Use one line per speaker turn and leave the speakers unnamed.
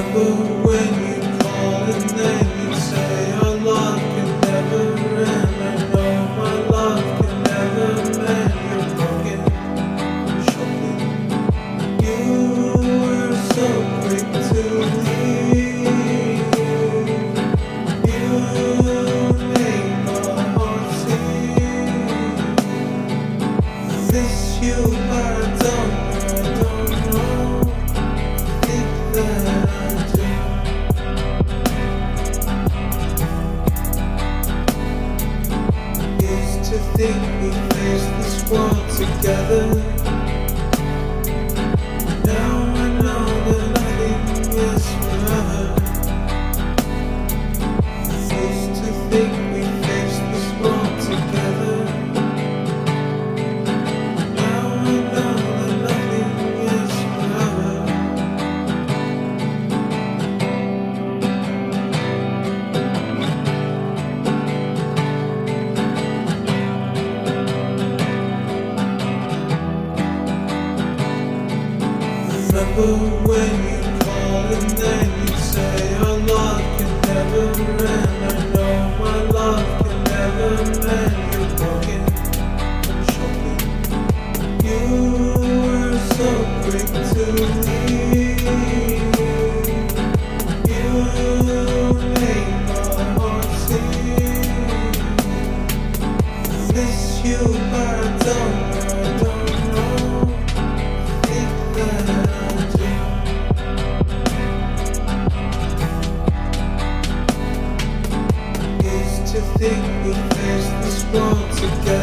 the remember to think we face this world together. When you called and then you say our love can never end. I know my love can never. You're broken shopping. You were so quick to leave. You made my heart you, I don't, I don't know. Think that think we face this world together.